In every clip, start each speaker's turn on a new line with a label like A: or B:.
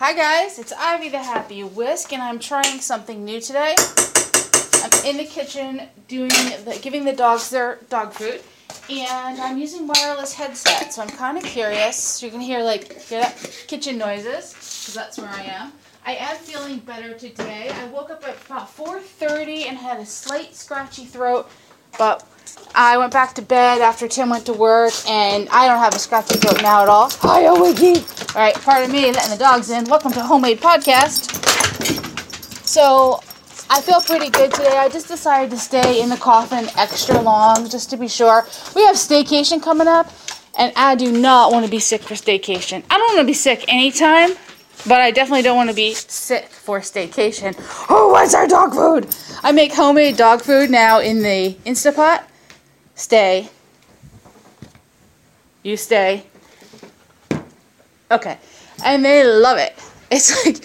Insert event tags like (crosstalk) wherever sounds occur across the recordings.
A: Hi guys, it's Ivy the Happy Whisk, and I'm trying something new today. I'm in the kitchen doing the, giving the dogs their dog food, and I'm using wireless headset. So I'm kind of curious. You can hear like kitchen noises because that's where I am. I am feeling better today. I woke up at about 4:30 and had a slight scratchy throat, but I went back to bed after Tim went to work, and I don't have a scratchy throat now at all. Hi, Wiggy. All right, pardon me, letting the dogs in. Welcome to Homemade Podcast. So, I feel pretty good today. I just decided to stay in the coffin extra long just to be sure. We have staycation coming up, and I do not want to be sick for staycation. I don't want to be sick anytime, but I definitely don't want to be sick for staycation. Oh, what's our dog food? I make homemade dog food now in the Instapot. Stay. You stay. Okay. And they love it. (laughs) It's like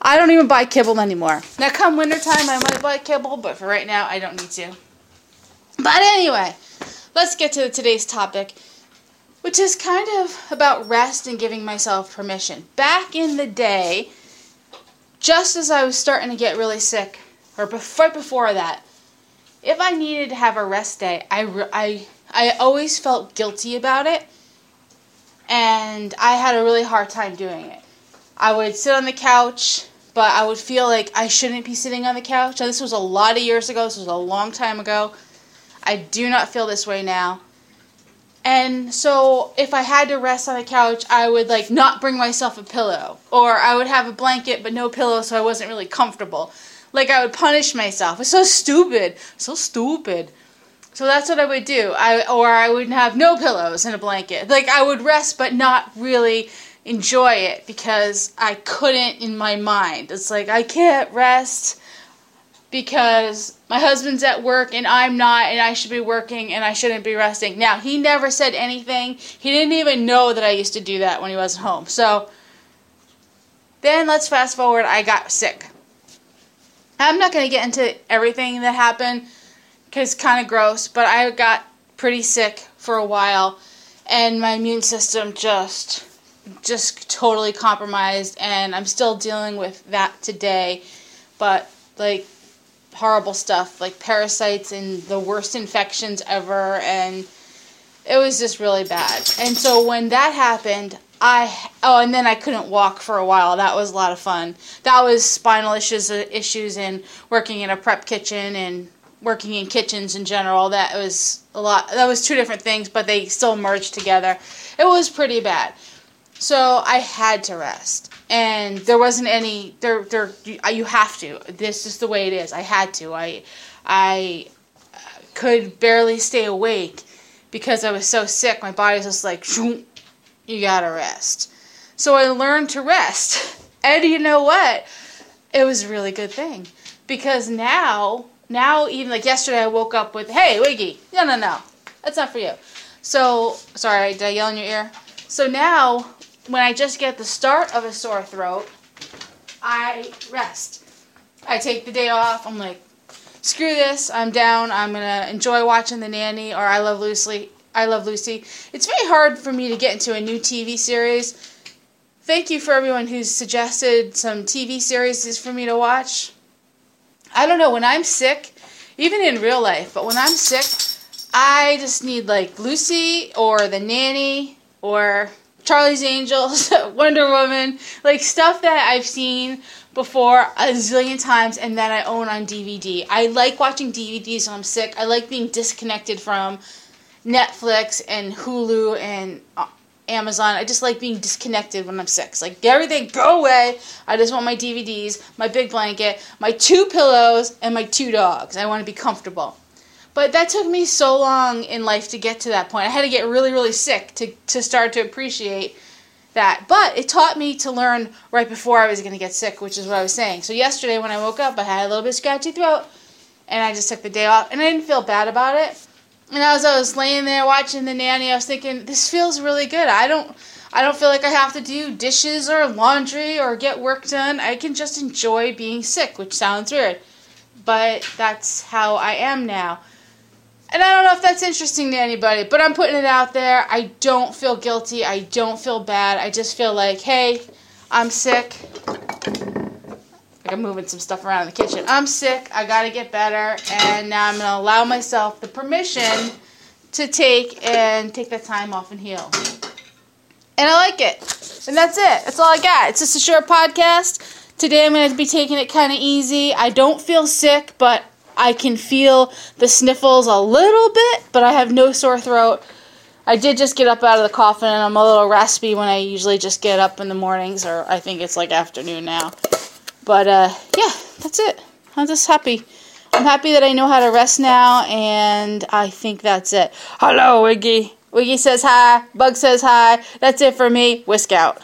A: I don't even buy kibble anymore. Now come wintertime I might buy kibble, but for right now I don't need to. But anyway, let's get to today's topic, which is kind of about rest and giving myself permission. Back in the day, just as I was starting to get really sick, or right before that, if I needed to have a rest day, I, I, I always felt guilty about it, and I had a really hard time doing it. I would sit on the couch, but I would feel like I shouldn't be sitting on the couch. Now, this was a lot of years ago, this was a long time ago. I do not feel this way now. And so if I had to rest on the couch, I would like not bring myself a pillow or I would have a blanket but no pillow so I wasn't really comfortable. Like I would punish myself. It's so stupid. So stupid. So that's what I would do. I or I would have no pillows and a blanket. Like I would rest but not really enjoy it because I couldn't in my mind. It's like I can't rest because my husband's at work and I'm not and I should be working and I shouldn't be resting. Now, he never said anything. He didn't even know that I used to do that when he wasn't home. So then let's fast forward. I got sick. I'm not going to get into everything that happened because it's kind of gross, but I got pretty sick for a while and my immune system just just totally compromised and I'm still dealing with that today. But like horrible stuff like parasites and the worst infections ever and it was just really bad. And so when that happened, I oh and then I couldn't walk for a while. That was a lot of fun. That was spinal issues issues and working in a prep kitchen and working in kitchens in general. That was a lot. That was two different things, but they still merged together. It was pretty bad. So I had to rest, and there wasn't any. There, there. You have to. This is the way it is. I had to. I, I uh, could barely stay awake because I was so sick. My body was just like, you gotta rest. So I learned to rest, (laughs) and you know what? It was a really good thing because now, now even like yesterday, I woke up with, "Hey, Wiggy, no, no, no, that's not for you." So sorry, did I yell in your ear? So now when I just get the start of a sore throat, I rest. I take the day off. I'm like, screw this. I'm down. I'm gonna enjoy watching The Nanny or I Love Lucy. I Love Lucy. It's very hard for me to get into a new TV series. Thank you for everyone who's suggested some TV series for me to watch. I don't know when I'm sick, even in real life, but when I'm sick, I just need like Lucy or The Nanny or Charlie's Angels, (laughs) Wonder Woman, like stuff that I've seen before a zillion times and that I own on DVD. I like watching DVDs when I'm sick. I like being disconnected from Netflix and Hulu and uh, Amazon. I just like being disconnected when I'm sick. It's like everything go away. I just want my DVDs, my big blanket, my two pillows, and my two dogs. I want to be comfortable. But that took me so long in life to get to that point. I had to get really, really sick to, to start to appreciate that. But it taught me to learn right before I was going to get sick, which is what I was saying. So yesterday when I woke up, I had a little bit scratchy throat, and I just took the day off, and I didn't feel bad about it. And as I was laying there watching the nanny, I was thinking, this feels really good. I don't. I don't feel like I have to do dishes or laundry or get work done. I can just enjoy being sick, which sounds weird. But that's how I am now. And I don't know if that's interesting to anybody, but I'm putting it out there. I don't feel guilty. I don't feel bad. I just feel like, hey, I'm sick. Like I'm moving some stuff around in the kitchen. I'm sick. I gotta get better, and now I'm gonna allow myself the permission to take and take that time off and heal. And I like it. And that's it. That's all I got. It's just a short podcast. Today I'm going to be taking it kind of easy. I don't feel sick, but I can feel the sniffles a little bit, but I have no sore throat. I did just get up out of the coffin and I'm a little raspy when I usually just get up in the mornings, or I think it's like afternoon now. But uh, yeah, that's it. I'm just happy. I'm happy that I know how to rest now, and I think that's it. Hello, Wiggy. Wiggy says hi. Bug says hi. That's it for me. Whisk out.